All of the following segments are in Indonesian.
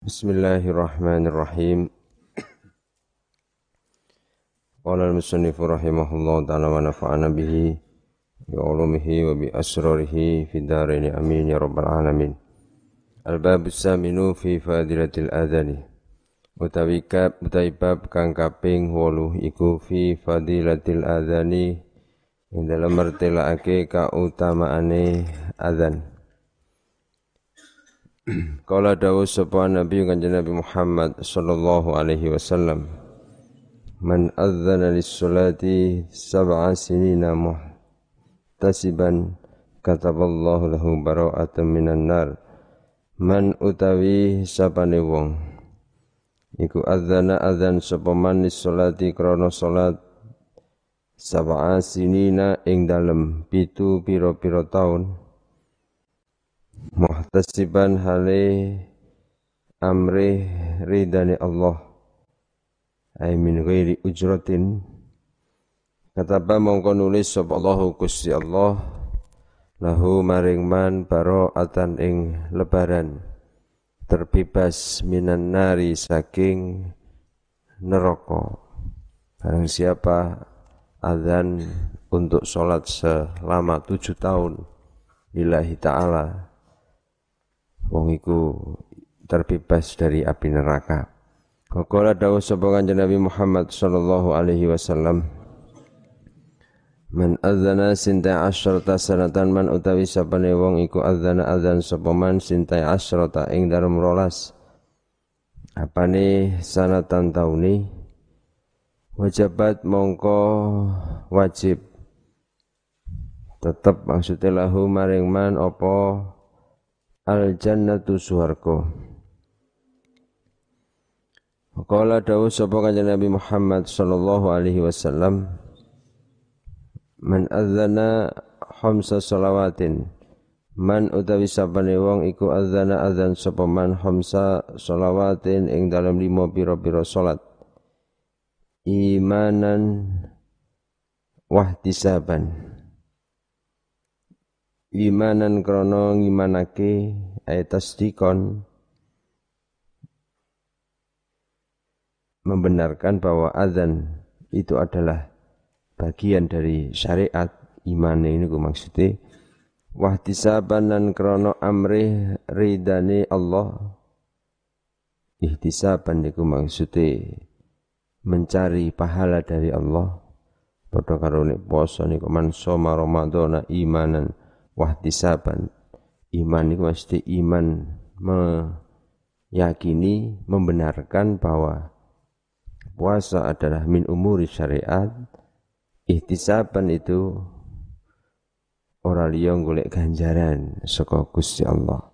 Bismillahirrahmanirrahim. Qala al-musannif rahimahullah ta'ala wa nafa'ana bihi bi ulumihi wa bi asrarihi fi dharain amin ya rabbal alamin. Al-bab saminu fi fadilatil adani. Utawi kab utawi bab kang kaping 8 iku fi fadilatil adani ing dalem mertelake kautamaane adzan. Kala dawuh sapa Nabi Kanjeng Nabi Muhammad sallallahu alaihi wasallam Man adzana lis-salati sab'a sinina muhtasiban kataballahu lahu bara'atan minan nar. Man utawi sapane wong iku adzana adzan sapa man lis-salati krana salat sab'a sinina ing dalem pitu pira-pira taun muhtasiban hale amri ridani Allah. Ay min ghairi ujratin. Kataba mongko nulis sapa Allahu Gusti Allah. Lahu maring man atan ing lebaran. Terbebas minan nari saking neraka. Barang siapa azan untuk sholat selama tujuh tahun lillahi ta'ala wong iku terbebas dari api neraka. Qala dawuh sapa kanjeng Nabi Muhammad sallallahu alaihi wasallam Man adzana sinta asyrata sanatan man utawi sapane wong iku adzana adzan sapa man sinta asyrata ing dalem rolas apane sanatan tauni wajibat mongko wajib tetep maksudnya lahu maring man apa al jannatu suwarga Qala dawu sapa kanjeng Nabi Muhammad sallallahu alaihi wasallam Man adzana khamsa salawatin. Man utawi sabane wong iku adzana adzan sapa man khamsa salawatin ing dalam lima pira-pira salat. Imanan wahtisaban imanan krono ngimanake ayat tasdikon. Membenarkan bahwa azan itu adalah bagian dari syariat iman ini ku maksudnya. Wahtisaban krono amri ridani Allah. Ihtisaban niku maksudnya mencari pahala dari Allah. Padha karo nek poso niku man soma ramadhana imanan wahtisaban. Iman itu mesti iman meyakini, membenarkan bahwa puasa adalah min umuri syariat. Ihtisaban itu ora liya golek ganjaran saka Gusti Allah.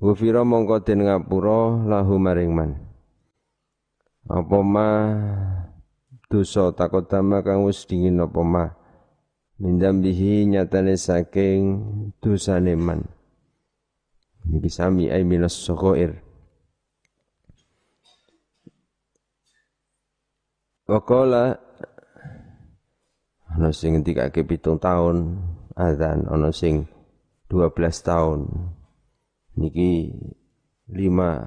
Gufira mongko den ngapura lahu maring man. Apa ma dosa takodama kang wis dingin apa ma bihi nyatane saking dosane man. Niki sami ay minas sokoir Wakola ana sing ngendikake pitung tahun adzan ana sing 12 tahun niki lima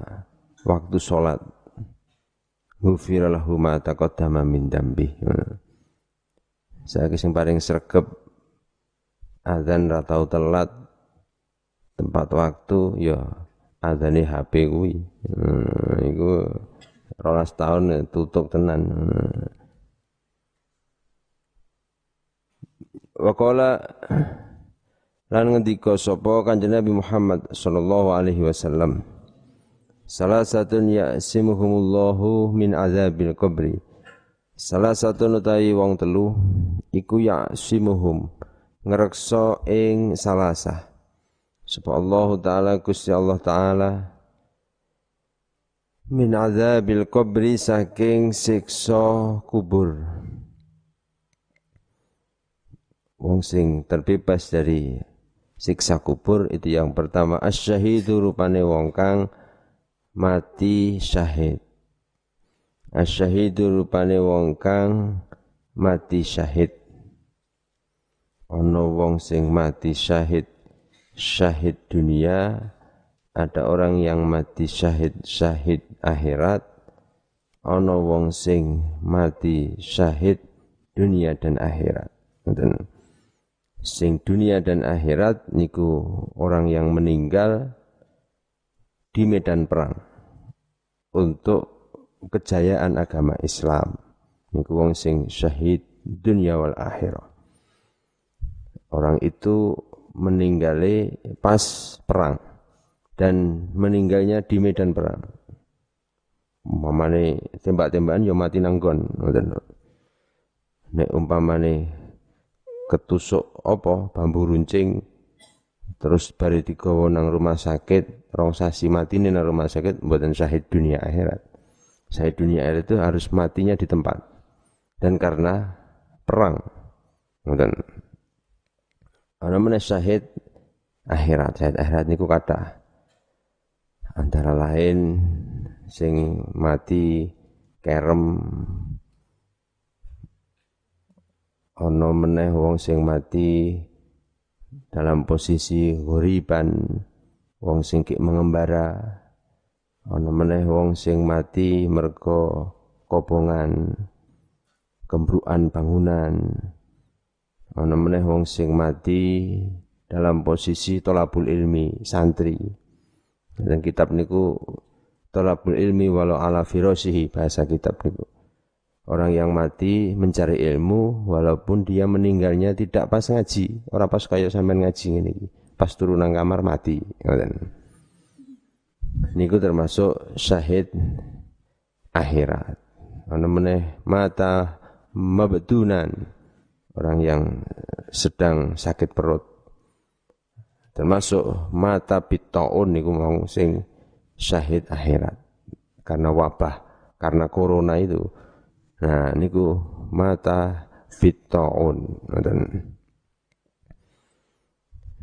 waktu sholat Ghufira lahu ma taqaddama min dambi. Saya sing paling sregep azan ra tau telat tempat waktu ya azane HP kuwi. Hmm, iku rolas tahun tutup tenan. Hmm. Waqala lan ngendika sapa kanjeng Nabi Muhammad sallallahu alaihi wasallam Salah satu ya'simuhumullahu min azabil qabri Salah satu nutai wong telu iku ya simuhum ngrekso ing salasa. Supaya Allah taala Gusti Allah taala min azabil qabri saking siksa kubur. Wong sing terbebas dari siksa kubur itu yang pertama asyahidu rupane wong kang mati syahid. Asyahidu rupane wong kang mati syahid. Ana wong sing mati syahid syahid dunia, ada orang yang mati syahid-syahid akhirat, ana wong sing mati syahid dunia dan akhirat. Ngoten. Sing dunia dan akhirat niku orang yang meninggal di medan perang untuk kejayaan agama Islam. Niku wong sing syahid dunia wal akhirat. Orang itu meninggali pas perang dan meninggalnya di medan perang. Umpamane tembak-tembakan ya mati nanggon Nek umpamane ketusuk apa bambu runcing terus bari digawa nang rumah sakit, rong sasi mati nang rumah sakit mboten syahid dunia akhirat. Syahid dunia akhirat itu harus matinya di tempat. Dan karena perang. Ngoten. Ana meneh syahid akhirat, syahid akhirat niku kata antara lain sing mati kerem ana meneh wong sing mati dalam posisi guriban wong sing mengembara ana meneh wong sing mati mergo kobongan kembruan bangunan. Ana meneh wong sing mati dalam posisi tolabul ilmi santri. Dan kitab niku tolabul ilmi walau ala firosihi bahasa kitab niku. Orang yang mati mencari ilmu walaupun dia meninggalnya tidak pas ngaji. Orang pas kayak sampean ngaji ini pas turun nang kamar mati niku termasuk syahid akhirat. Ana meneh mata mabdunan orang yang sedang sakit perut. Termasuk mata bitaun niku mau sing syahid akhirat. Karena wabah karena corona itu. Nah niku mata bitaun dan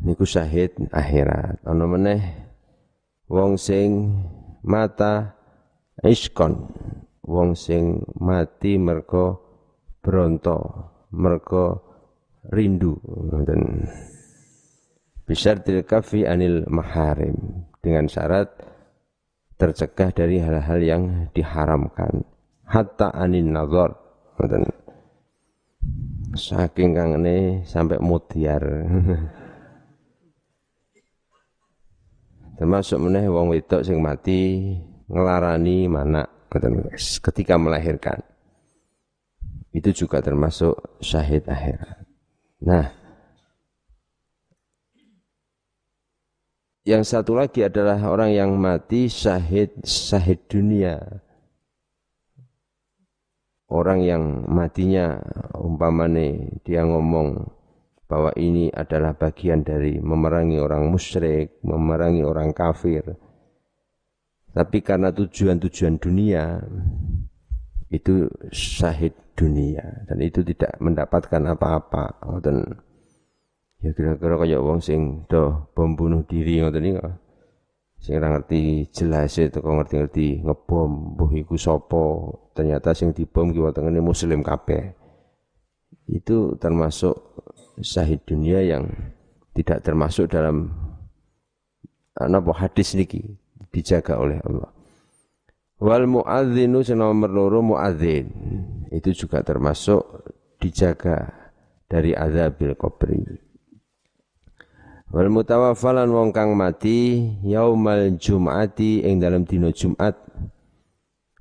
niku syahid akhirat. Ana meneh wong sing mata iskon wong sing mati mergo bronto mergo rindu dan bisyartil kafi anil maharim dengan syarat tercegah dari hal-hal yang diharamkan. Hatta anin nazar dan saking kangene sampai mutiar termasuk meneh wong wedok sing mati ngelarani mana ketika melahirkan itu juga termasuk syahid akhirat. Nah, yang satu lagi adalah orang yang mati syahid syahid dunia. Orang yang matinya umpamane dia ngomong bahwa ini adalah bagian dari memerangi orang musyrik, memerangi orang kafir. Tapi karena tujuan-tujuan dunia, itu syahid dunia. Dan itu tidak mendapatkan apa-apa. Ngoten. Ya kira-kira kaya wong sing do pembunuh diri ngoten niku sing ora ngerti jelas itu kok ngerti-ngerti ngebom mbuh iku sapa. Ternyata sing dibom ki wetenge muslim kabeh. Itu termasuk syahid dunia yang tidak termasuk dalam apa hadis niki dijaga oleh Allah Wal muadzinu nomor loro muadzin. Itu juga termasuk dijaga dari azabil kubri. Wal mutawaffalan wong kang mati yaumal jum'ati ing dalam dina Jumat.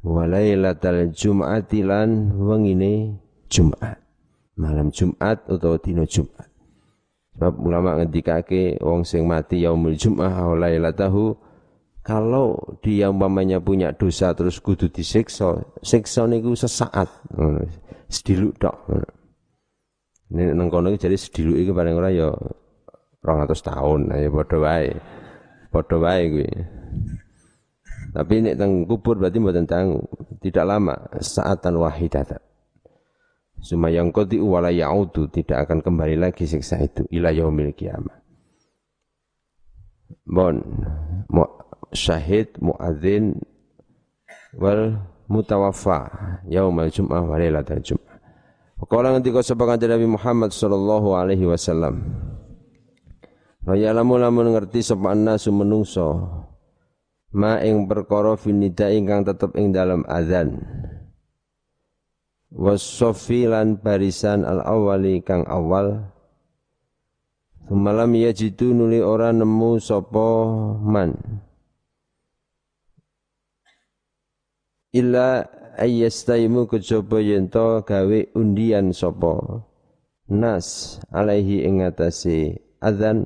Walailatal jum'ati lan wengine Jumat. Malam Jumat atau dina Jumat. Sebab ulama ngendikake wong sing mati yaumul jum'ah wa lailatahu kalau dia umpamanya punya dosa terus kudu disiksa, siksa niku sesaat. Sediluk tok. Ini nang kono jadi sediluk iki paling ora ya 200 tahun, ya padha wae. Padha wae kuwi. Tapi nek teng kubur berarti mboten tanggu, tidak lama, saatan wahidatan. Sumayang qadi wala ya'udu tidak akan kembali lagi siksa itu ila yaumil kiamah. Bon, syahid muadzin wal mutawaffa yaumal jum'ah wa lailatul jum'ah. Qala ngendika sapa kanjeng Nabi Muhammad sallallahu alaihi wasallam. Wa ya'lamu lamun ngerti sapa annasu menungso ma ing perkara finida ingkang tetep ing dalam azan wasofi lan barisan al awali kang awal. Semalam ia jitu nuli ora nemu sopo man. Illa ayyastaimu kejaba yento gawe undian sopo. Nas alaihi ing atase adzan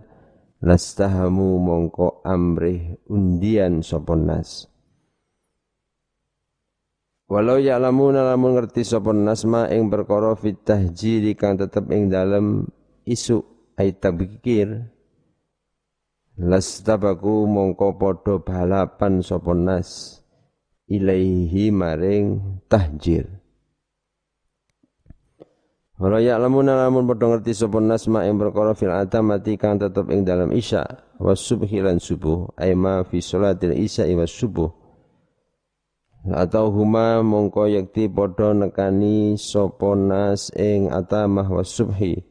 lastahamu mongko amrih undian sopo nas Walau ya'lamuna lamun ngerti sapa nasma ing perkara fit tahjiri kang tetep ing dalem isu ai tabikir lastabaku mongko padha balapan sapa nas ilaihi maring tahjir Walau ya'lamuna lamun padha ngerti sapa nasma ing perkara fil atamati kang tetep ing dalem isya was subhi subuh ai ma fi salatil isya was subuh atau huma mongko yakti padha nekani sapa nas ing atamah wasubhi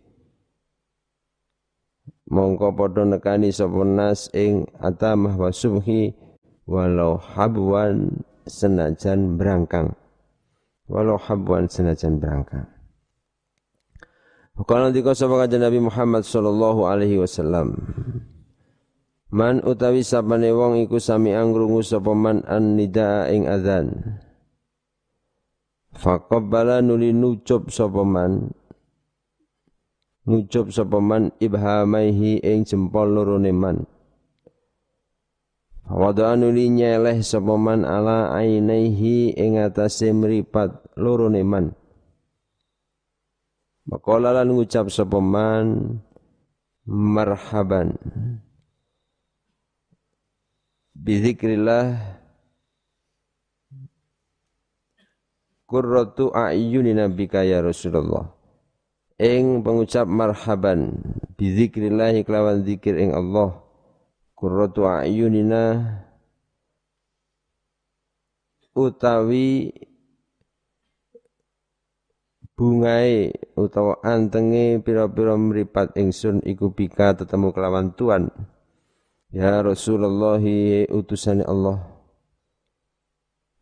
mongko padha nekani sapa nas ing atamah wasubhi walau habwan senajan berangkang. Walau habwan senajan berangkang. Kalau nanti kau Nabi Muhammad sallallahu alaihi wasallam Man utawi sapane wong iku sami angrungu sapa man an nidaa ing adzan. Faqabbala nuli nucup sapa man nucup sapa man ibhamaihi ing jempol lorone man. Wada'a nuli nyeleh sapa man ala ainaihi ing atase mripat lorone man. Maqala lan ngucap sapa man marhaban bizikrillah. Qurratu a'yunina bika ya Rasulullah. Ing pengucap marhaban bizikrillah kelawan zikir ing Allah. Qurratu a'yunina utawi bungai utawa antenge pira-pira mripat ingsun iku bika tetemu kelawan tuan Ya Rasulullah utusan Allah.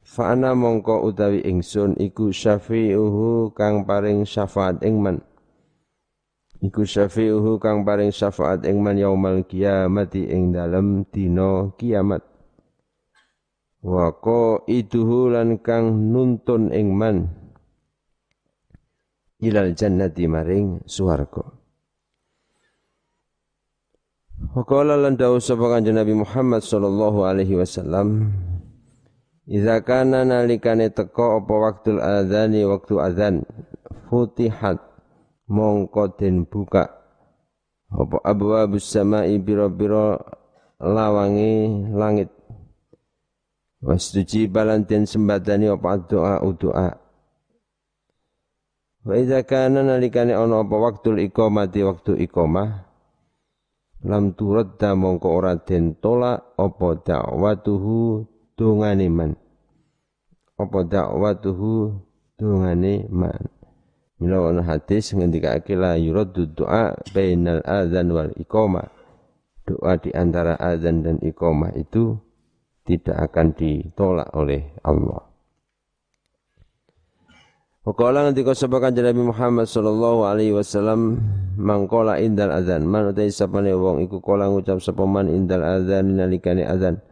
Fa'ana mongko utawi ingsun iku syafi'uhu kang paring syafaat ing man Iku syafi'uhu kang paring syafaat ing man yaumal kiamati ing dalem dina kiamat. Wa iduhu lan kang nuntun ing man ilal jannati maring suwarga Waqala lan dawu sapa kanjeng Nabi Muhammad sallallahu alaihi wasallam Iza kana nalikane teko apa waktul adzani waktu adzan futihat mongko den buka. Apa abwabus samai biro-biro lawangi langit. Wastuji balan den sembadani apa doa doa Wa iza kana nalikane ana apa waktul iqamati waktu iqamah lam turadda mongko ora den tolak apa dakwatuhu dungane man? Apa dakwatuhu dungane man? Mila ana hadis ngendikake la yuraddu doa bainal adzan wal iqamah doa di antara adzan dan iqamah itu tidak akan ditolak oleh Allah Wakala nanti kau sebakan Nabi Muhammad sallallahu alaihi wasallam mangkola indal adzan. Man utai sapane wong iku kola ngucap sapa man indal adzan nalikane adzan.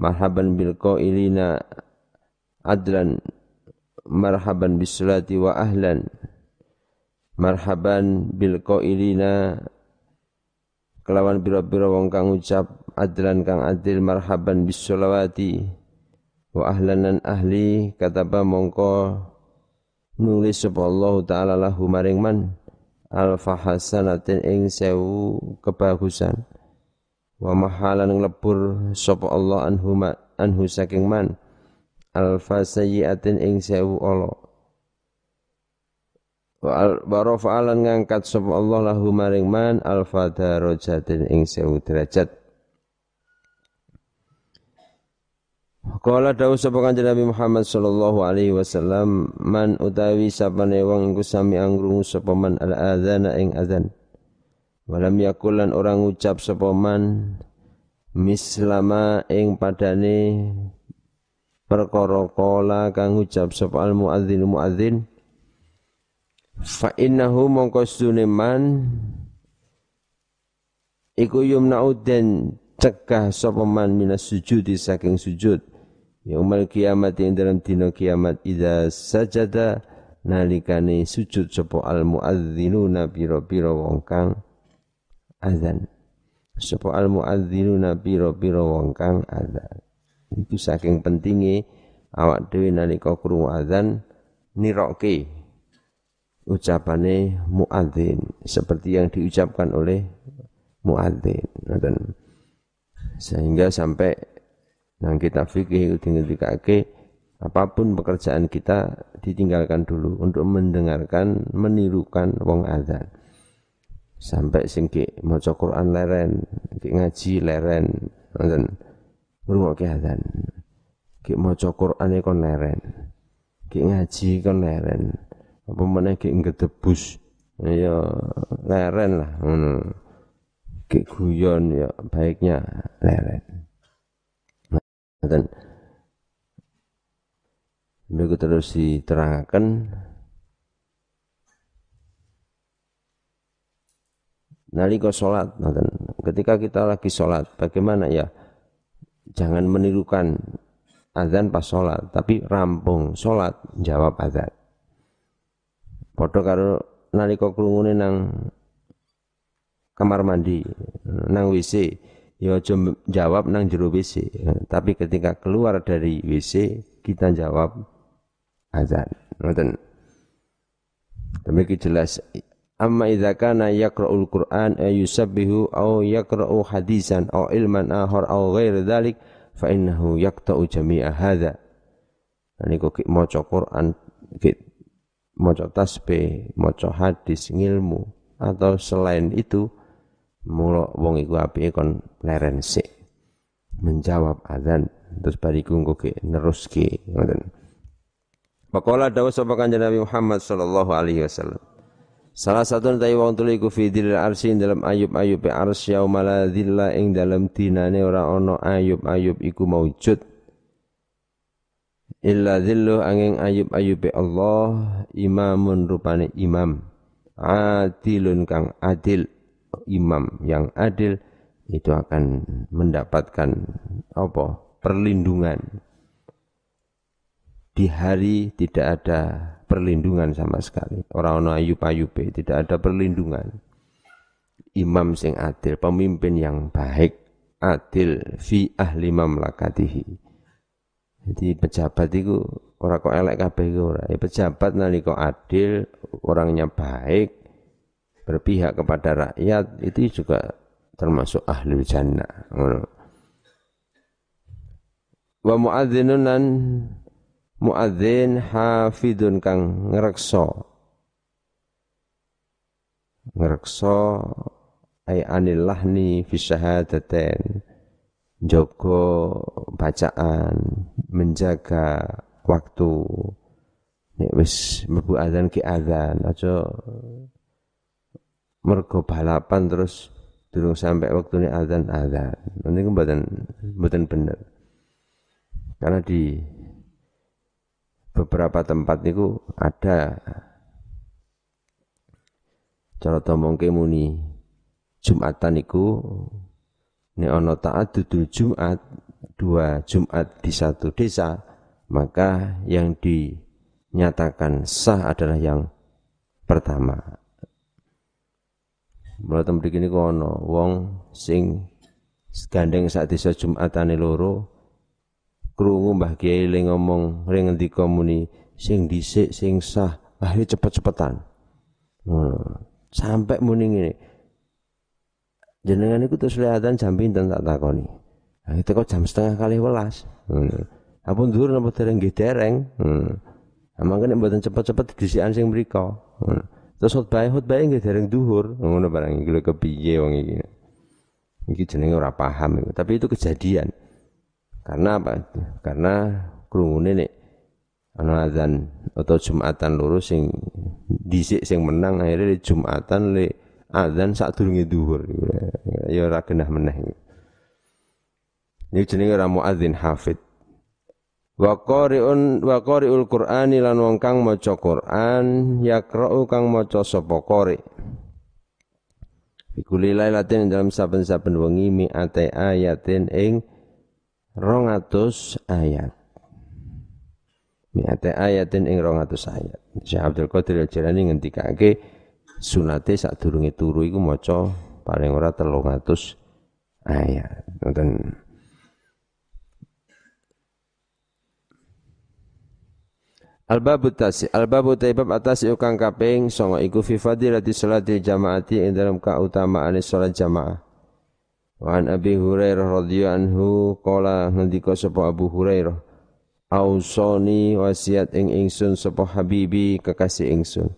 Marhaban bil qailina adlan. Marhaban bis salati wa ahlan. Marhaban bil qailina. Kelawan biro-biro wong kang ucap adlan kang adil marhaban bis salawati wa ahlan lan ahli. Kataba mongko nulis sapa Allah taala lahu maring man alfa hasanatin ing sewu kebagusan. Wa mahalan nglebur sapa Allah anhu anhu saking man alfa sayyiatin ing sewu ala. Wa rafa'alan ngangkat sapa Allah lahu maring man alfa darajatin ing sewu derajat Kala dawuh sapa kanjeng Nabi Muhammad sallallahu alaihi wasallam man utawi sapane wong iku sami angrungu sapa man al adzana ing adzan. Walam yakulan orang ucap sapa man mislama ing padane perkara kala kang ucap sapa al muadzin. Muadzin fa innahu mongko man iku yumna'u den cegah sapa man minas sujudi saking sujud yaumal kiamat ing dalam dina kiamat idza sajada nalikane sujud sapa al muadzinuna pira-pira wong kang azan sapa al muadzinuna pira-pira wong kang azan itu saking pentingnya awak dhewe nalika krungu azan niroke ucapane muadzin seperti yang diucapkan oleh muadzin. Sehingga sampai nang kita fikih kaki apa pun pekerjaan kita ditinggalkan dulu untuk mendengarkan menirukan wong azan sampai singki maca Quran leren ngaji leren dan ngrungokke azan. Ki maca Qur'an e kon leren. Ki ngaji kon leren. Apa meneh ki ngedebus ya leren lah ngono. Ki guyon ya baiknya leren. Dan Mereka terus diterangkan nalika sholat ketika kita lagi sholat bagaimana ya? Jangan menirukan azan pas sholat, tapi rampung sholat jawab azan. Padha karo nalika krungune nang kamar mandi, nang WC, ya aja jawab nang jero WC. Tapi ketika keluar dari WC, kita jawab azan. Ngoten. Demikian jelas Amma idza kana yaqra'ul Qur'an ay yusabbihu aw yaqra'u hadisan aw ilman akhar aw ghairi dzalik fa innahu yaqta'u jami'a hadza. Niku ki maca Qur'an ki maca tasbih, maca hadis, ngilmu atau selain itu mulo wong iku apike kon leren sik menjawab azan terus bariku engko ki neruske ngoten. Pakola dawuh sapa kanjeng Nabi Muhammad sallallahu alaihi wasallam Salah satu dari wong telu iku fi arsi dalam ayub-ayub ars yaumala dzilla ing dalam dinane ora ana ayub-ayub iku maujud. Illa dzillu angin ayub-ayub Allah imamun rupane imam. Adilun kang adil imam yang adil itu akan mendapatkan apa? perlindungan. Di hari tidak ada perlindungan sama sekali. Orang orang ayub ayube tidak ada perlindungan. Imam sing adil, pemimpin yang baik, adil fi ahli mamlakatihi. Jadi pejabat itu orang kok elek kabeh ora. Ya, pejabat nalika adil, orangnya baik, berpihak kepada rakyat itu juga termasuk ahli jannah. Wa muadzinun muadzin hafidun kang ngrekso ngrekso ay anil lahni fi syahadatain. Jogo bacaan menjaga waktu. Nek wis mlebu azan ki azan aja mergo balapan terus durung sampai waktu ini azan azan nanti mboten mboten bener. Karena di beberapa tempat niku ada cara tomongke muni. Jumatan niku nek ana ta'addudul Jumat dua Jumat di satu desa maka yang dinyatakan sah adalah yang pertama Mulai tempat ini kono wong sing gandeng saat desa Jumatane loro krungu Mbah Kiai le ngomong le ngendika muni sing dhisik sing sah ah cepet-cepetan. Hmm. Sampai muni ngene. Jenengan iku terus lihatan jam pinten tak takoni. Ah itu kok jam setengah kali welas. Hmm. Apa ndur napa dereng nggih dereng. Hmm. Amangke nek mboten cepet-cepet disikan sing mriko. Hmm. Terus khotbah khotbah nggih dereng duhur. Ngono barang iki lho kepiye wong iki. Iki jenenge ora paham. Tapi itu kejadian. Karena apa? Karena krungune nek ana azan atau Jumatan loro sing dhisik sing menang akhirnya Jumatan le azan sadurunge dhuwur. Ya ora genah meneh. Ini jenenge ora muadzin hafid. Wa qari'un wa qari'ul Qur'ani lan wong kang maca Qur'an yaqra'u kang maca sapa qari'. Bikuli lailatin dalam saben-saben wengi mi'ate ayatin ing 200 ayat. Mi'ate ayatin ing 200 ayat. Syekh Abdul Qadir Al-Jilani ngendikake sunate sadurunge turu iku maca paling ora 300 ayat. Ngoten. Al-babu tasi Al-babu taibab atas ukang kaping songo iku fi fadilati salati jamaati ing dalam kautamaan salat jamaah. Wa an Abi Hurairah radhiyallahu anhu qala ngendika sapa Abu Hurairah Ausoni wasiat ing ingsun sapa habibi kekasih ingsun.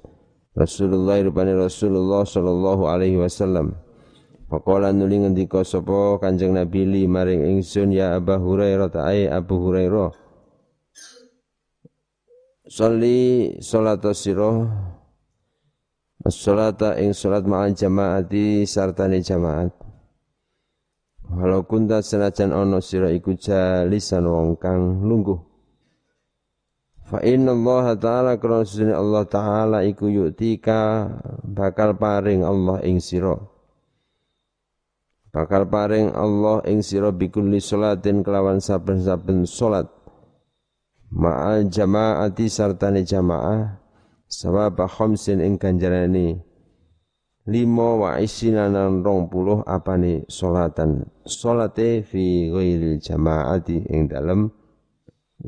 Rasulullah rupane Rasulullah sallallahu alaihi wasallam. Faqala nuli ngendika sapa Kanjeng Nabi li maring ingsun ya Abu Hurairah ta'ai Abu Hurairah Salli salat sira As-salata ing salat ma'al jamaati sartane jamaat. Walau kunta senajan ana sira iku jalisan wong kang lungguh. Fa inna Allah taala kana Allah taala iku yu'tika bakal paring Allah ing sira. Bakal paring Allah ing sira bikulli salatin kelawan saben-saben salat ma'al jama'ati sartani jamaah. Sawaba khamsin ing ganjarani lima wa isina nan rong puluh apani solatan. Solate fi ghairil jama'ati ing dalem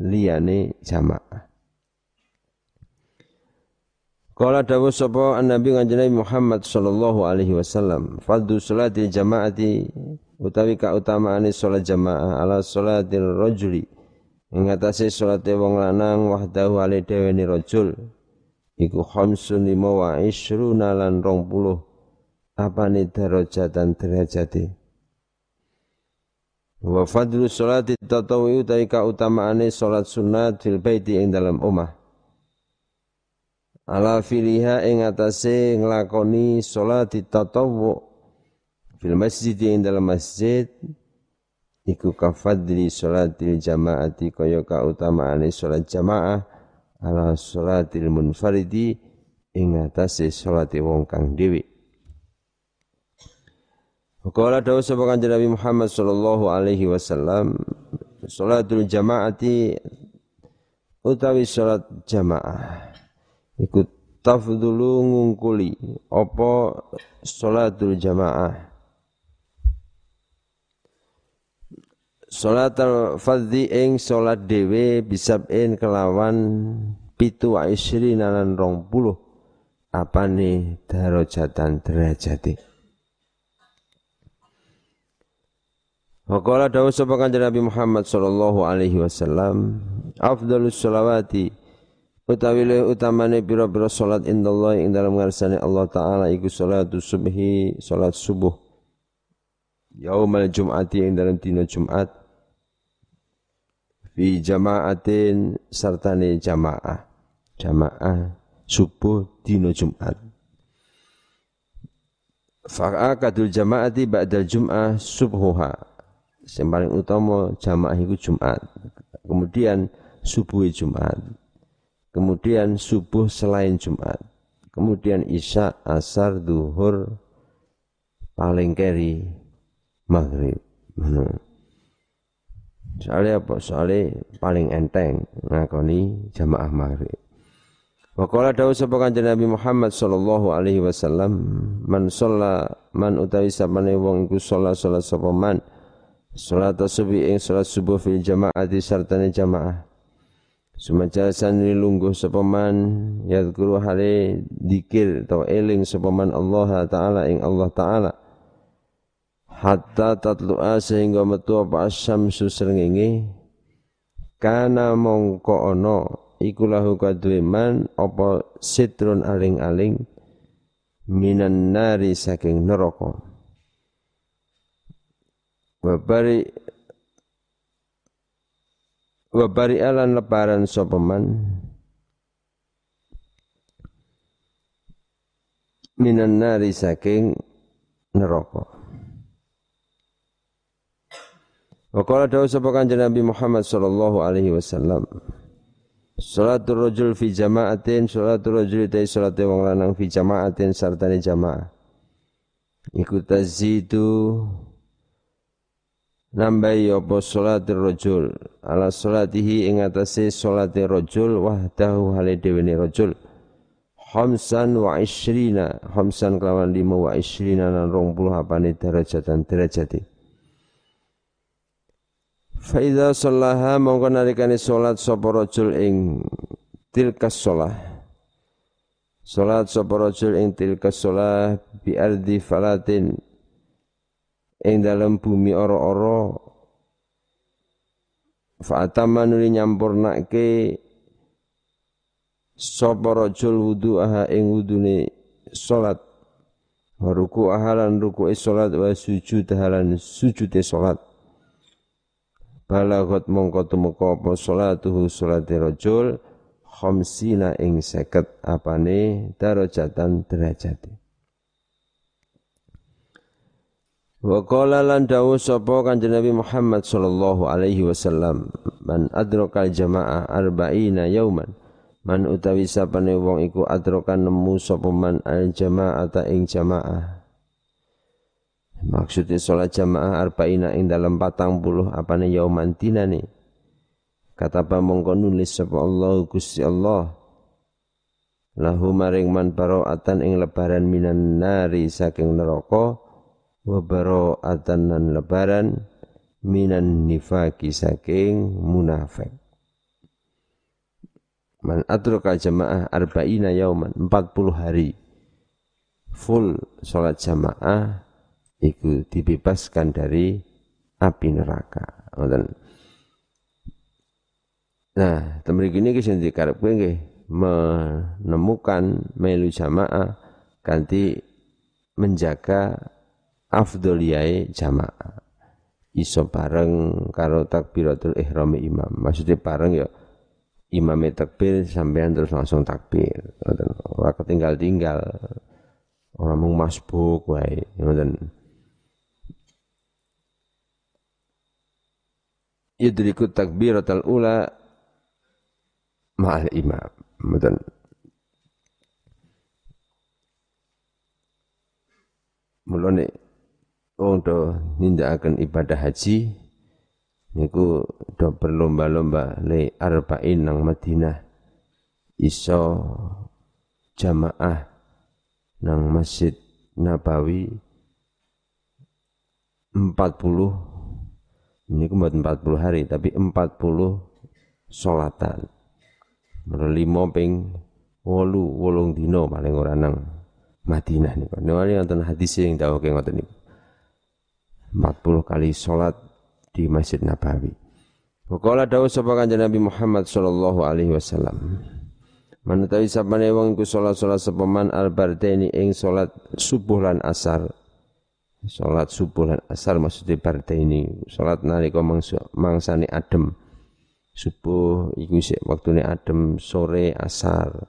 liyane jamaah. Kala dawu sapa Nabi kanjeng Muhammad sallallahu alaihi wasallam fadhu salatil jamaati utawi kautamaane salat jamaah ala salatil rajuli ing atase salate wong lanang wahdahu ale dhewe ni rajul iku khamsun lima wa isruna lan 20 apane darajatan derajate wa fadlu salati tatawwi utai kautamaane salat sunat fil baiti ing dalam omah. Ala filiha ing atase nglakoni salat tatawwu fil masjid ing dalam masjid iku kafadli salatil jamaati kaya kautamaane salat jamaah ala salatil munfaridi ing atase salate wong kang dhewe. Qala dawu sapa kanjeng Nabi Muhammad sallallahu alaihi wasallam salatul jamaati utawi salat jamaah. Iku tafdulu ngungkuli apa salatul jamaah Salat al-fadhi ing salat dhewe bisabin kelawan pitu wa isri nalan rong puluh. Apane darajatan derajate. Waqala dawu sapa kanjeng Nabi Muhammad sallallahu alaihi wasallam afdhalus sholawati utawi le utamane pira-pira salat indallah ing dalam ngarsane Allah taala iku salatu subhi salat subuh. Yaumal jum'ati ing dalam dina Jumat fi jamaatin sartane jamaah. Jamaah subuh dino Jumat. Fa'akadul jamaati ba'dal jum'ah subhuha. Yang paling utama jamaah itu Jumat. Kemudian subuh Jumat. Kemudian subuh selain Jumat. Kemudian isya, asar, duhur Paling keri Maghrib. Hmm. Soalnya apa? Soalnya paling enteng ngakoni jamaah maghrib. Waqala dawu sapa kanjeng Nabi Muhammad sallallahu alaihi wasallam man shalla man utawi sapane wong iku sholat sholat sapa man salat subuh ing salat subuh fil jamaati sartane jamaah Sumaja sanri lungguh sapa man yadhkuru hale dikir atau eling sapa man Allah taala ing Allah taala hatta tatlu'a sehingga metu apa asyamsu srengenge. Kana mongko ana iku lahu man apa sitrun aling-aling minan nari saking neraka. Wabari wabari alan lebaran sapa man? Minan nari saking neraka Wa qala dawu sapa Nabi Muhammad sallallahu alaihi wasallam. Salatul rajul fi jama'atin salatul rajul ta salate wong lanang fi jama'atin sartane jamaah. Iku tazidu nambahi apa salatul rajul ala salatihi ing atase salate rajul wahdahu hale dhewe rajul. Khamsan wa ishrina Khamsan kelawan lima wa ishrina Nan rong puluh apane derajatan derajati Faidha sallaha mongko nalikane salat sapa rajul ing tilkas salah. Salat sapa rajul ing tilkas salah bi ardi falatin. Ing dalam bumi ora-ora. Fa atama nuli nyampurnake sapa rajul wudu'aha ing wudune salat wa ruku'aha lan ruku'e salat wa sujud halan sujude salat balagot mongko tumeka apa? Salatuhu salate rajul khamsina ing 50 apane darajatan derajate Wa qala lan dawu sapa Kanjeng Nabi Muhammad sallallahu alaihi wasallam man adrakal jamaah arba'ina yauman. Man utawi sapane wong iku adrakan nemu sapa man al jama'ata ing jamaah Maksudnya sholat jamaah arba'ina ing dalam patang puluh apane yauman dinane. Kata pa mongko nulis sapa Allah Gusti Allah. Lahu maring man baro'atan ing lebaran minan nari saking neraka wa baro'atan nan lebaran minan nifaki saking munafik. Man adraka jamaah arba'ina yauman 40 hari full sholat jamaah iku dibebaskan dari api neraka. Nah, temriki ini sing dikarepke nggih menemukan melu jamaah ganti menjaga afdoliyai jamaah. Iso bareng karo takbiratul ihram imam. Maksudnya bareng ya imamnya takbir sampean terus langsung takbir. Ora ketinggal-tinggal. Orang mung masbuk wae. Ngoten. Yudriku takbiratul ula ma'al imam. Betul. Mulane wong do nindakaken ibadah haji niku do berlomba-lomba le arba'in nang Madinah iso jamaah nang Masjid Nabawi 40 ini buat 40 hari tapi 40 solatan. Limo ping wolu wolung dino paling ora nang Madinah niku. Niku wonten hadis sing dawuhe ngoten niku. 40 kali salat di Masjid Nabawi. Wakala dawuh sapa kanjeng Nabi Muhammad sallallahu alaihi wasallam. Manutawi sapane wong iku salat-salat sepeman al-bardaini ing salat subuh lan asar Salat subuh dan asar maksudnya partai ini. Salat nalika mangsani adem. Subuh iku sik waktune adem sore asar.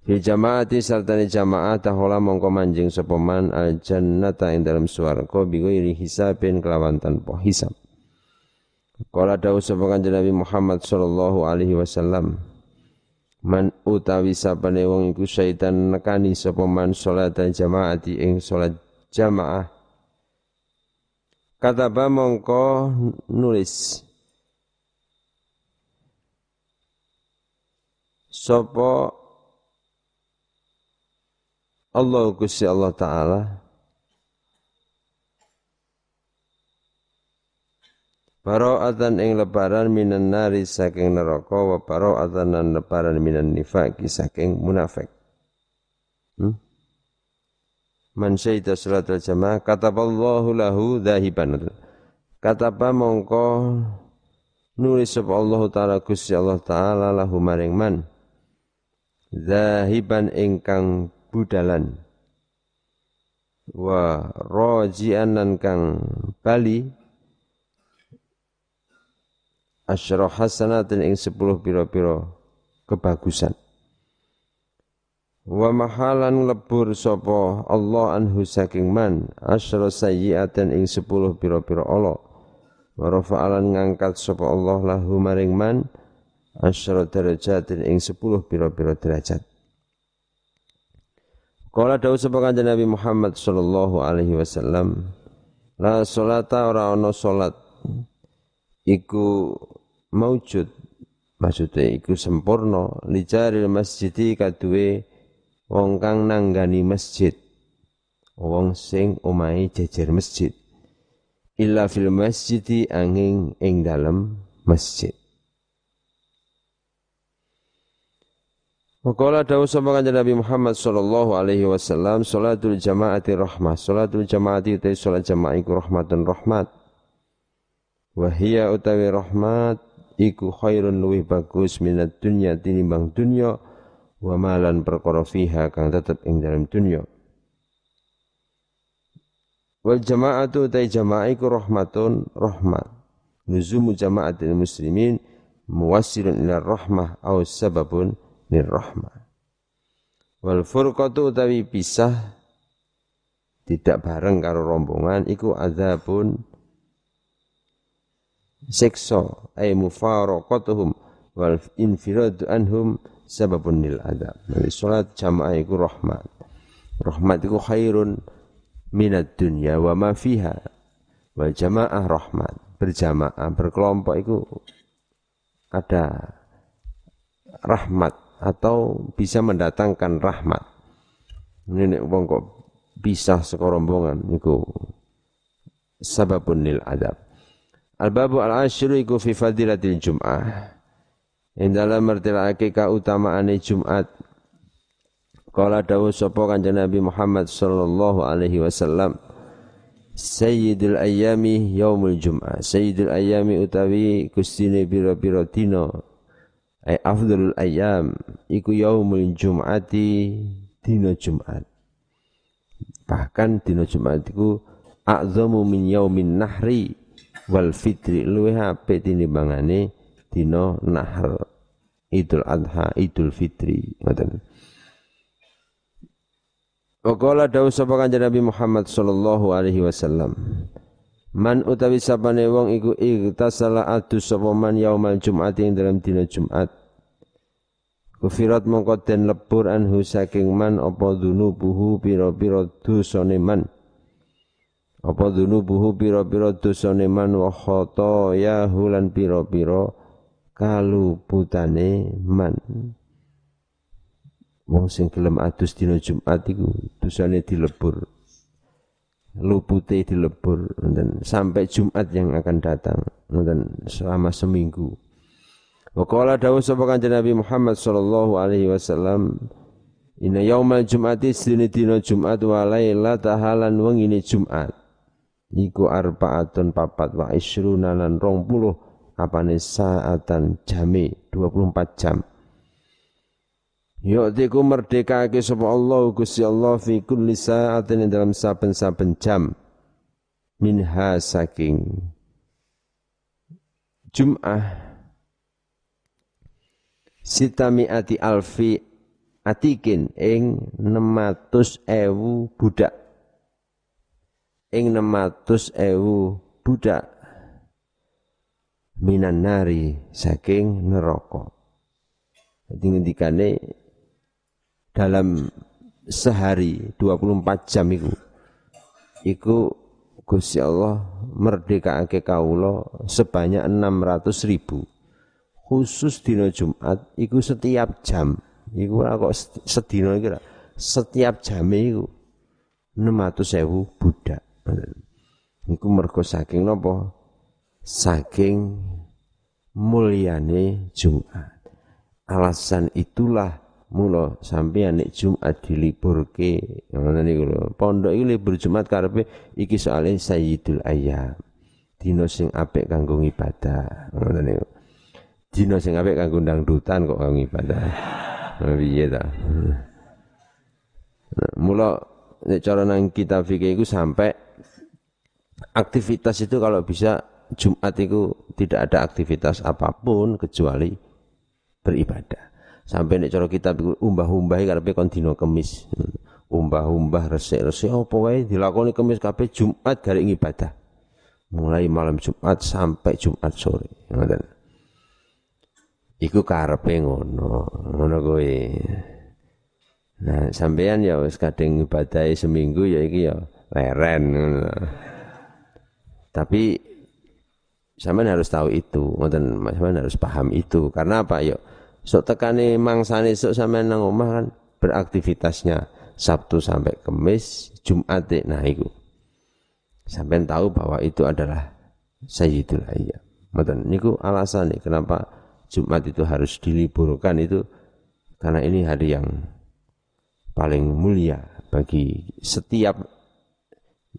Fi jamaati sartane jamaah tahola mongko manjing sapa man al jannata ing dalam swarga bi ghairi hisabin kelawan tanpa hisab. Kala dawuh sapa kanjeng Nabi Muhammad sallallahu alaihi wasallam Man utawi sapane wong iku syaitan nekani sapa man salat jamaati ing salat jamaah Kataba mongko nulis Sopo Allah Gusti Allah Ta'ala Baro'atan ing lebaran minan nari saking neraka wa baro'atan nan lebaran minan nifaki saking munafik. Hmm? Man syahida salatul jamaah kataballahu lahu dhahiban. Kataba mongko nulis sapa Allah taala Gusti Allah taala lahu maring man. Zahiban ingkang budalan. Wa raji'an kang bali. Asyra hasanatin ing 10 pira-pira kebagusan Wa mahalan lebur sapa Allah anhu saking man asyra sayyiatin ing sepuluh pira-pira Allah. wa rafa'alan ngangkat sapa Allah lahu maring man asyara darajatin ing 10 pira-pira derajat Kala dawuh sapa kanjeng Nabi Muhammad sallallahu alaihi wasallam la salata ora ana salat iku maujud maksudnya iku sempurna lijaril masjidi kaduwe wong kang nanggani masjid. Wong sing omahe jejer masjid. Illa fil masjidi angin ing dalam masjid. Wakala dawu sama kanjeng Nabi Muhammad sallallahu alaihi wasallam salatul jamaati rahmah. Salatul jamaati utai salat jamaah iku rahmatun rahmat. Wahia utawi rahmat iku khairun luwih bagus minat dunya tinimbang dunya wa malan perkara fiha kang tetep ing dalam dunya Wal jama'atu utai jamaah iku rahmatun rahmat nuzumu jama'atil muslimin muwassilun ila rahmah au sababun rahmah. Wal furqatu utawi pisah tidak bareng karo rombongan iku azabun siksa ay mufaraqatuhum wal infiradu anhum sababun lil adab. Jadi salat jamaah iku rahmat. Rahmat iku khairun minat dunya wa ma fiha. Wal jamaah rahmat. Berjamaah berkelompok iku ada rahmat atau bisa mendatangkan rahmat. Ini wong kok bisa sekorombongan niku sababun lil adab. Al-babu al-asyru iku fi fadilatil jum'ah. Yang dalam mertilake keutamaane Jumat. Kala dawuh sapa Kanjeng Nabi Muhammad sallallahu alaihi wasallam. Sayyidul ayami yaumul jum'ah. Sayyidul ayami utawi gustine biro-biro dina ay afdalul ayam iku yaumul jum'ati dina Jumat. Bahkan dina Jumat iku a'zamu min yaumin nahri wal fitri luwih apik tinimbangane dina nahr Idul Adha, Idul Fitri. Ngoten. Wa qala dawu sapa kanjeng Nabi Muhammad sallallahu alaihi wasallam. Man utawi sapane wong iku igtasala adus sapa man yaumal Jumat ing dalam dina Jumat. Kufirat mongko den lebur anhu saking man apa dunubuhu pira-pira dosane man. Apa dunubuhu pira-pira dosane man wa ya hulan pira-pira kaluputane man. Wong sing gelem adus dina Jumat iku dosane dilebur lupute dilebur dan sampai Jumat yang akan datang dan selama seminggu. Waqala dawuh sapa kanjeng Nabi Muhammad sallallahu alaihi wasallam Inna yaumal jum'ati sedini dina Jumat wa lailata halan wengine Jumat iku arbaatun papat wa isruna lan 20 apane saatan? Jame 24 jam. Yu'tiku merdekake sapa Allah Gusti Allah fi kulli sa'atin dalam saben-saben jam. Minha saking. Jum'ah. Sitamiati alfi atikin ing 600 ewu budak. Ing 600 ewu budak minan nari saking neraka. Jadi ngendikane dalam sehari 24 jam itu iku Gusti Allah merdekake kaula sebanyak 600 ribu. Khusus dina Jumat iku setiap jam. Iku ora kok sedina iki setiap jam iku 600 ewu budak. Iku mergo saking napa saking mulyane Jumat alasan itulah Mula sampeyan nek Jumat diliburke, ngono niku lho. Pondok iki libur Jumat karepe iki soalé Sayyidul Ayyam. Dina sing apik kanggo ibadah. Ngono niku. Dina sing apik kanggo dangdutan kok kanggo ibadah. Piye ta? Mula nek cara nang kitab fikih iku sampai aktivitas itu kalau bisa Jumat itu tidak ada aktivitas apa pun kecuali beribadah. Sampai nek cara kitab iku umbah-umbah karepe kon dina kemis. Umbah-umbah resik-resik apa wae dilakoni kemis kabeh Jumat garek ibadah. mulai malam Jumat sampai Jumat sore ngoten iku karepe ngono ngono kowe nah sampean ya wis kadang ibadahi seminggu ya iki ya leren tapi sampean harus tahu itu ngoten sampean harus paham itu karena apa yuk sok tekane mangsane sok sampean nang omah kan beraktivitasnya Sabtu sampai Kamis, Jumat nah itu. Sampai tahu bahwa itu adalah Sayyidul Ayyam. Mboten niku alasan nih kenapa Jumat itu harus diliburkan itu karena ini hari yang paling mulia bagi setiap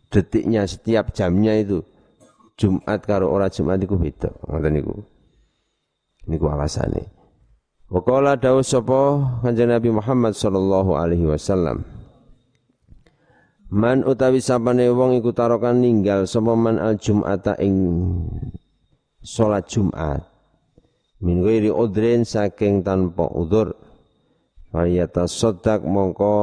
detiknya, setiap jamnya itu Jumat karo ora Jumat itu beda. Ngoten niku. Niku alasane. Waqala dawuh sapa Kanjeng Nabi Muhammad sallallahu alaihi wasallam. Man utawi sapane wong iku tarokan ninggal sapa man al jum'ata ing salat Jumat. Min ghairi udrin saking tanpa udzur. Fayata sodak mongko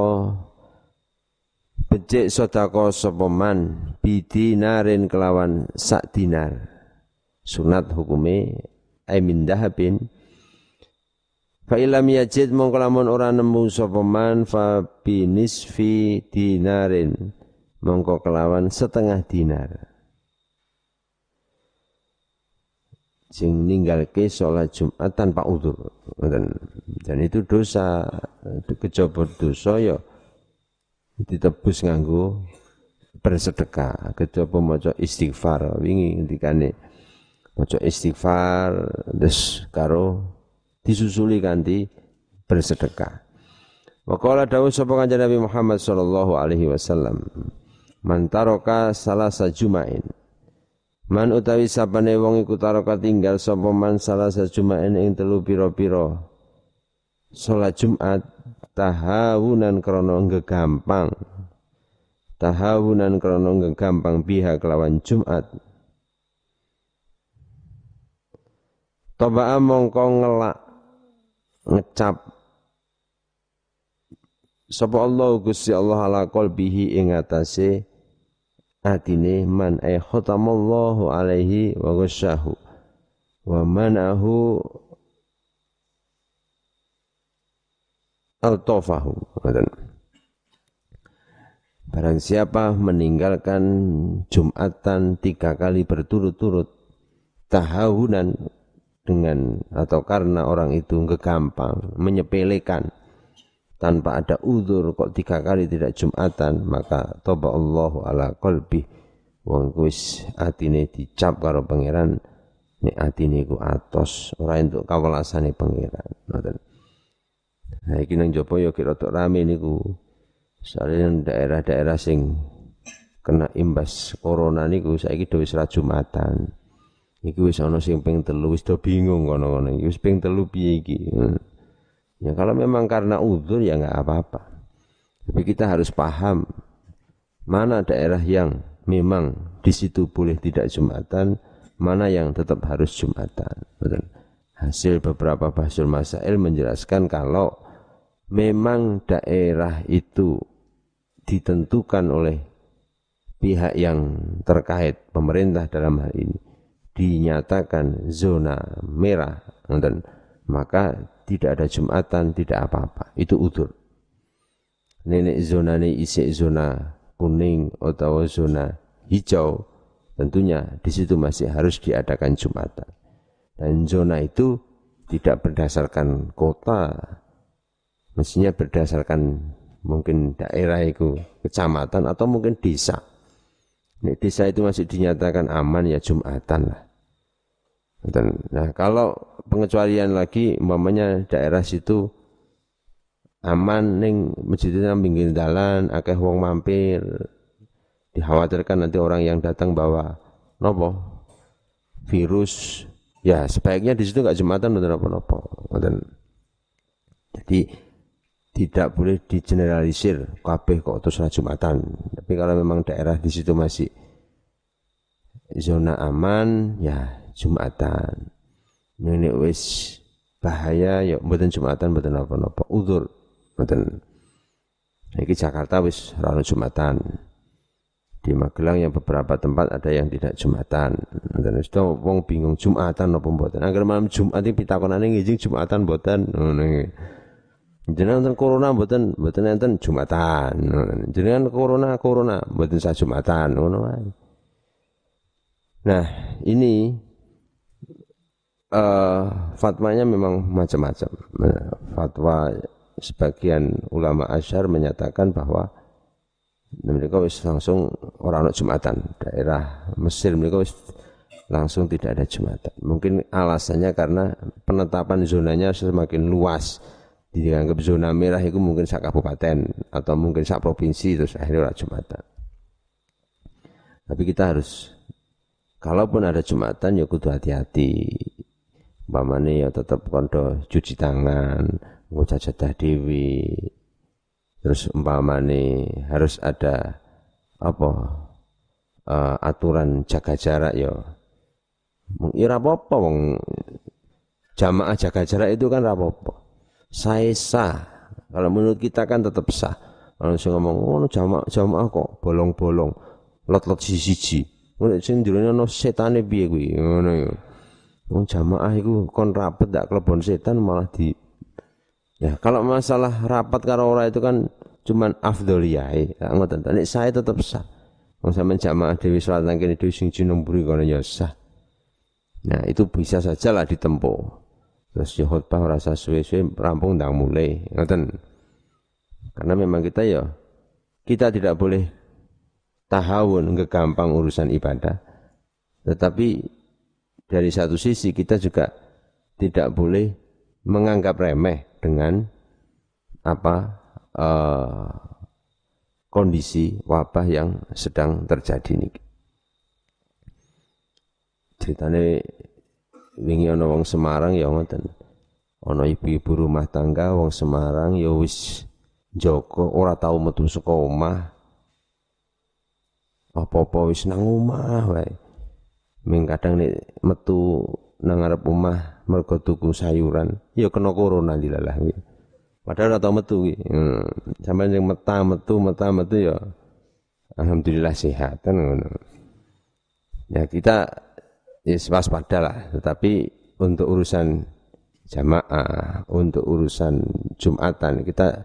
becik sodako sapa man bidinarin kelawan sak dinar. Sunat hukume ay min dahabin Fa ilam yajid mongko lamun ora nemu sapa man fa binisfi dinarin mongko kelawan setengah dinar. Sing ninggalke sholat Jumat tanpa udur. Dan itu dosa kejaba dosa ya ditebus nganggo bersedekah kejaba maca istighfar wingi ngendikane maca istighfar terus karo disusuli ganti bersedekah. Waqala dawuh sapa kanjeng Nabi Muhammad sallallahu alaihi wasallam. Man taraka salasa jumain. Man utawi sapane wong iku tinggal sapa man salasa jumain ing telu pira-pira salat Jumat tahawunan krana gegampang. Tahawunan krana gegampang biha kelawan Jumat. Toba mongko ngelak ngecap sapa Allah Gusti Allah ala qalbihi ing atase atine man ay khatamallahu alaihi wa ghasyahu wa manahu altofahu Barang siapa meninggalkan Jumatan tiga kali berturut-turut tahawunan dengan atau karena orang itu gampang menyepelekan tanpa ada udur kok tiga kali tidak jumatan maka toba Allahu ala qalbi wong wis atine dicap karo pangeran nek atine ku atos ora entuk kawelasane pangeran nah iki nang jopo ya kira rame niku soalnya daerah-daerah sing kena imbas corona niku saiki wis ra jumatan Iki wis ana sing ping telu wis do bingung ngono-ngono. Iki wis ping telu piye iki. Ya kalau memang karena udzur ya enggak apa-apa. Tapi kita harus paham mana daerah yang memang di situ boleh tidak Jumatan, mana yang tetap harus Jumatan. Hasil beberapa bahasul masail menjelaskan kalau memang daerah itu ditentukan oleh pihak yang terkait pemerintah dalam hal ini. Dinyatakan zona merah dan maka tidak ada jumatan tidak apa-apa. Itu udur. Nenek zona ini isi zona kuning atau zona hijau tentunya di situ masih harus diadakan jumatan. Dan zona itu tidak berdasarkan kota mestinya berdasarkan mungkin daerah itu kecamatan atau mungkin desa. Nek desa itu masih dinyatakan aman ya jumatan lah. Nah kalau pengecualian lagi umpamanya daerah situ aman ning masjid nang pinggir dalan akeh wong mampir. Dikhawatirkan nanti orang yang datang bawa nopo virus. Ya sebaiknya di situ nggak jumatan atau nopo-nopo jadi tidak boleh digeneralisir kabeh kok terus jumatan tapi kalau memang daerah di situ masih zona aman ya Jumatan. Ini wis bahaya ya mboten Jumatan mboten apa-apa. Udzur mboten. Iki Jakarta wis ora Jumatan. di Magelang yang beberapa tempat ada yang tidak Jumatan. Dan itu wong bingung Jumatan apa mboten. Agar malam Jumat iki pitakonane ngijing Jumatan mboten. Ngono Jenengan corona mboten mboten enten Jumatan. Jenengan corona corona mboten sa Jumatan Nah, ini uh, fatwanya memang macam-macam. Fatwa sebagian ulama asyar menyatakan bahwa mereka wis langsung orang Jumatan. Daerah Mesir mereka wis langsung tidak ada Jumatan. Mungkin alasannya karena penetapan zonanya semakin luas. Dianggap zona merah itu mungkin sak kabupaten atau mungkin sak provinsi terus akhirnya orang Jumatan. Tapi kita harus kalaupun ada Jumatan ya kudu hati-hati. Umpamane ya tetap kondo cuci tangan, nggo cacadah dewi, terus umpamane harus ada apa uh, aturan jaga jarak ya ira apa-apa wong jamaah jaga jarak itu kan apa-apa saya sah kalau menurut kita kan tetap sah kalau saya ngomong oh jamaah jamaah kok bolong-bolong lot-lot siji-siji ngono sing jrono no setane piye kuwi ngono ya wong jamaah iku kon rapet dak klebon setan malah di Ya, kalau masalah rapat karo ora itu kan cuman afdoliyah. Ya, ngoten. Nek saya tetap sah. Wong sampean jamaah dewi salat dhewe sing jinumburi kono ya sah. Nah, itu bisa saja lah ditempuh. Terus ya khutbah rasa suwe-suwe rampung ndang mulai. Ngoten. Karena memang kita ya kita tidak boleh tahawun gampang urusan ibadah. Tetapi dari satu sisi kita juga tidak boleh menganggap remeh dengan apa uh, kondisi wabah yang sedang terjadi ini. Ceritane wingi ana wong Semarang ya ngoten. Ana ibu-ibu rumah tangga wong Semarang ya wis Joko ora tau metu saka omah. Apa-apa wis nang omah wae. Ming kadang nek metu nang ngarep omah mergo tuku sayuran, ya kena corona dilalah kuwi. Padahal ora tau metu kuwi. Hmm. Sampeyan sing meta metu meta metu ya alhamdulillah sehat kan ngono. Ya kita ya waspada lah, tetapi untuk urusan jamaah, untuk urusan Jumatan kita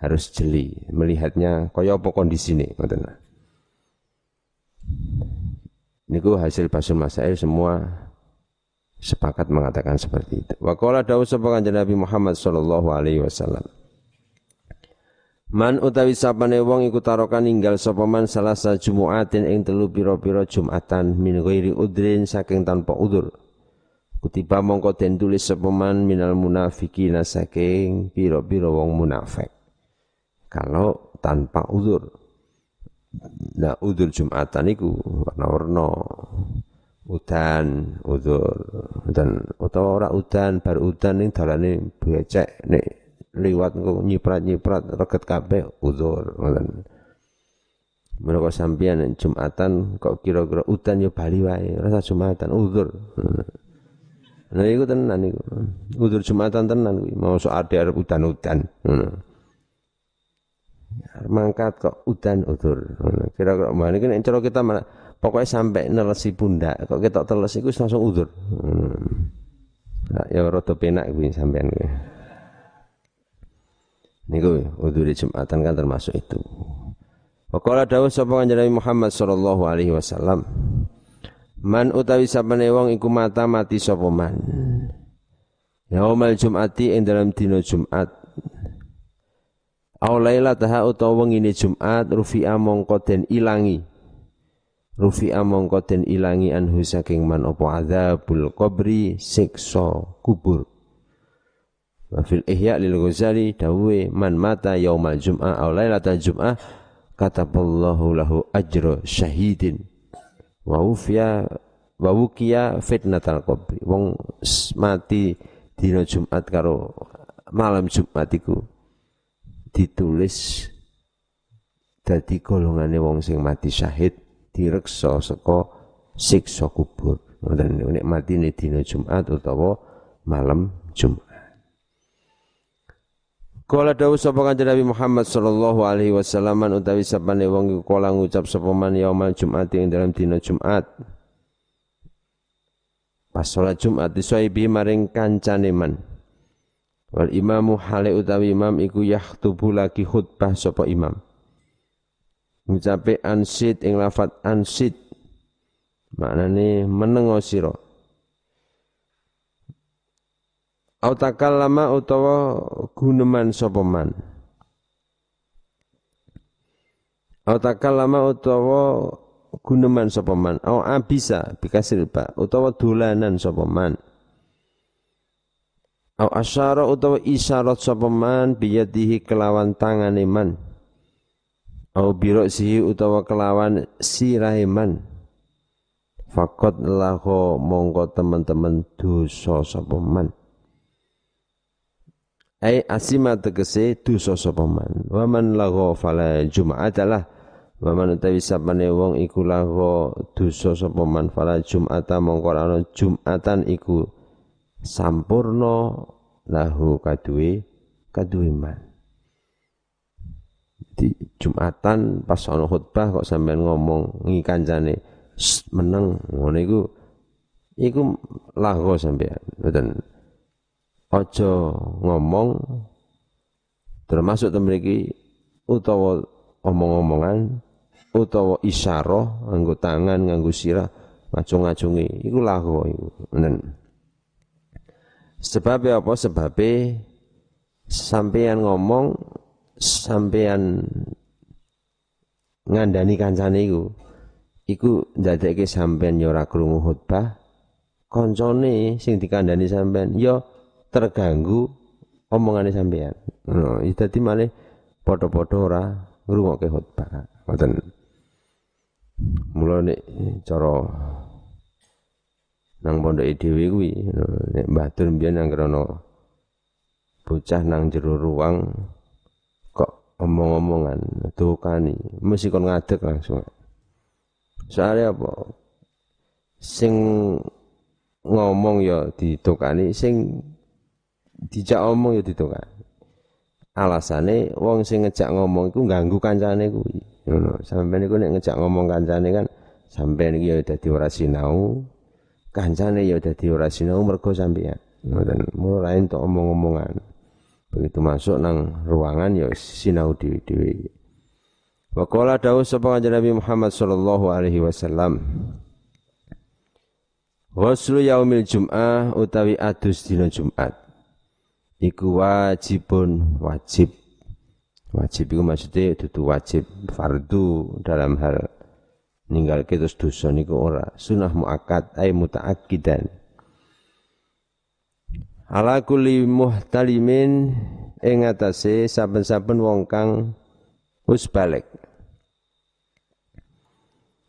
harus jeli melihatnya kaya apa kondisi ini ngoten. Niku hasil basul masail semua sepakat mengatakan seperti itu. Wa qala dawuh sapa Nabi Muhammad sallallahu alaihi wasallam. Man utawi sapane wong iku tarokan ninggal sapa man salasa jumuatin ing telu pira-pira Jumatan min ghairi udrin saking tanpa udur. Kutiba mongko den tulis sapa man minal munafiqina saking pira-pira wong munafik. Kalau tanpa udur. Nah, udur Jumatan iku warna-warna udan udur dan utawa ora udan bar udan ning dalane becek nek liwat engko nyiprat-nyiprat reget kabeh udur ngoten Mereka sampeyan Jumatan kok kira-kira udan ya bali wae, rasa Jumatan udur. Nah iku tenan iku. Udur Jumatan tenan kuwi, mau sok arep udan-udan. Ngono. Mangkat kok udan udur. Kira-kira mana iki nek cara kita mana Pokoknya sampai nelesi pundak, kok kita teles iku langsung udur. Nah, ya rada penak kuwi sampean kuwi. Niku udur Jumatan kan termasuk itu. Waqala dawuh sapa kanjeng Muhammad sallallahu alaihi wasallam. Man utawi sapane wong iku mata mati sapa man. Yaumal Jum'ati ing dalam dina Jumat. Aw lailataha utawa wengine Jumat rufi'a mongko den ilangi Rufi mongko den ilangi anhu saking man apa adzabul qabri siksa kubur. Wa fil ihya lil Ghazali dawe man mata yaumal jum'ah aw lailata jum'ah kataballahu lahu ajra syahidin wa ufiya wa wukiya fitnatal qabri. Wong mati dina Jumat karo malam Jumat iku ditulis dadi golongane wong sing mati syahid direksa saka siksa kubur. Ngoten nek mati dina Jumat utawa malam Jumat. Kala dawuh sapa kanjeng Nabi Muhammad sallallahu alaihi wasallam utawi sapane wong iku kala ngucap sapa man yaumal Jumat ing dalam dina Jumat. Pas salat Jumat disaibi maring kancane man. Wal imamu hale utawi imam iku yaktubu lagi khutbah sapa imam. Ngucape ansid ing lafat ansid. Maknane menengo sira. Au takallama utawa guneman sapa man. Takallama utawa guneman sapa man. Au abisa bikasir ba utawa dolanan sapa man. Au asyara utawa isyarat sapa man biyadihi kelawan tangane man. Au sihi utawa kelawan sirahe man. Fakot laho mongko teman-teman dosa sapa man ai asima tegese dosa sapa man? Wa man lago fala jum'atalah wa man utawi sapane wong iku lago dosa sapa man fala jum'ata mongko ana jum'atan iku sampurna lahu kaduwe kaduwe man. Di Jumatan pas ana khutbah kok sampean ngomong ngi kancane meneng. Ngono iku iku lago sampean ojo ngomong termasuk temriki utawa omong-omongan utawa isyarah nganggo tangan nganggo sirah ngacung-ngacungi. Iku lahu iku men sebab apa? Sebab sampean ngomong sampean ngandani kancane iku. Iku ndadekke sampean yo ora krungu khutbah koncone sing dikandani sampean yo terganggu omongane sampean. Ngono, no, dadi malih padha-padha ora ngrungokke khotbah. Ngoten. Mula nek cara nang pondoke dhewe kuwi nek mbatur mbiyen anggere ana bocah nang jero ruang kok omong-omongan tukani mesti kon ngadeg langsung. Soalnya apa? Sing ngomong ya ditukani, sing dijak omong ya ditukar. Alasane wong sing ngejak ngomong iku ganggu kancane kuwi. Ngono. Sampeyan iku nek ngejak ngomong kancane kan sampeyan iki ya dadi ora sinau. Kancane ya dadi ora sinau mergo sampeyan. Ngoten. Mulai entuk omong-omongan. Begitu masuk nang ruangan ya sinau dhewe-dhewe. Wa qala dawu sapa Nabi Muhammad sallallahu alaihi wasallam. Ghuslu yaumil Jum'ah utawi adus dina Jumat iku wajibun wajib. Wajib itu maksudnya itu wajib fardu dalam hal ninggal kita dosa niku ora. Sunah muakkad ay mutaakkidan. Ala kulli muhtalimin ing atase saben-saben wong kang wis balik.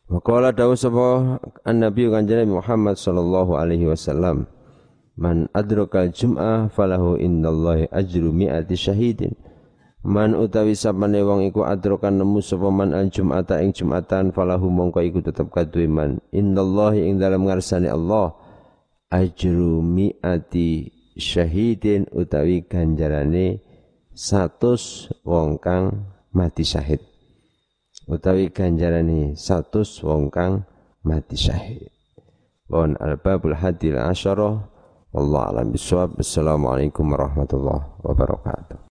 Waqala dawu sapa an-nabi kanjeng Muhammad sallallahu alaihi wasallam Man adrakal jum'ah falahu indallahi ajru mi'ati syahidin. Man utawi sapane wong iku adrokan nemu sapa man al jum'ata ing jum'atan falahu mongko iku tetep kaduwe man. Indallahi ing dalam ngarsane Allah ajru mi'ati syahidin utawi ganjarane satus wong kang mati syahid. Utawi ganjarane satus wong kang mati syahid. Wan al-babul hadil asyarah Allah alam bisawab. Assalamualaikum warahmatullahi wabarakatuh.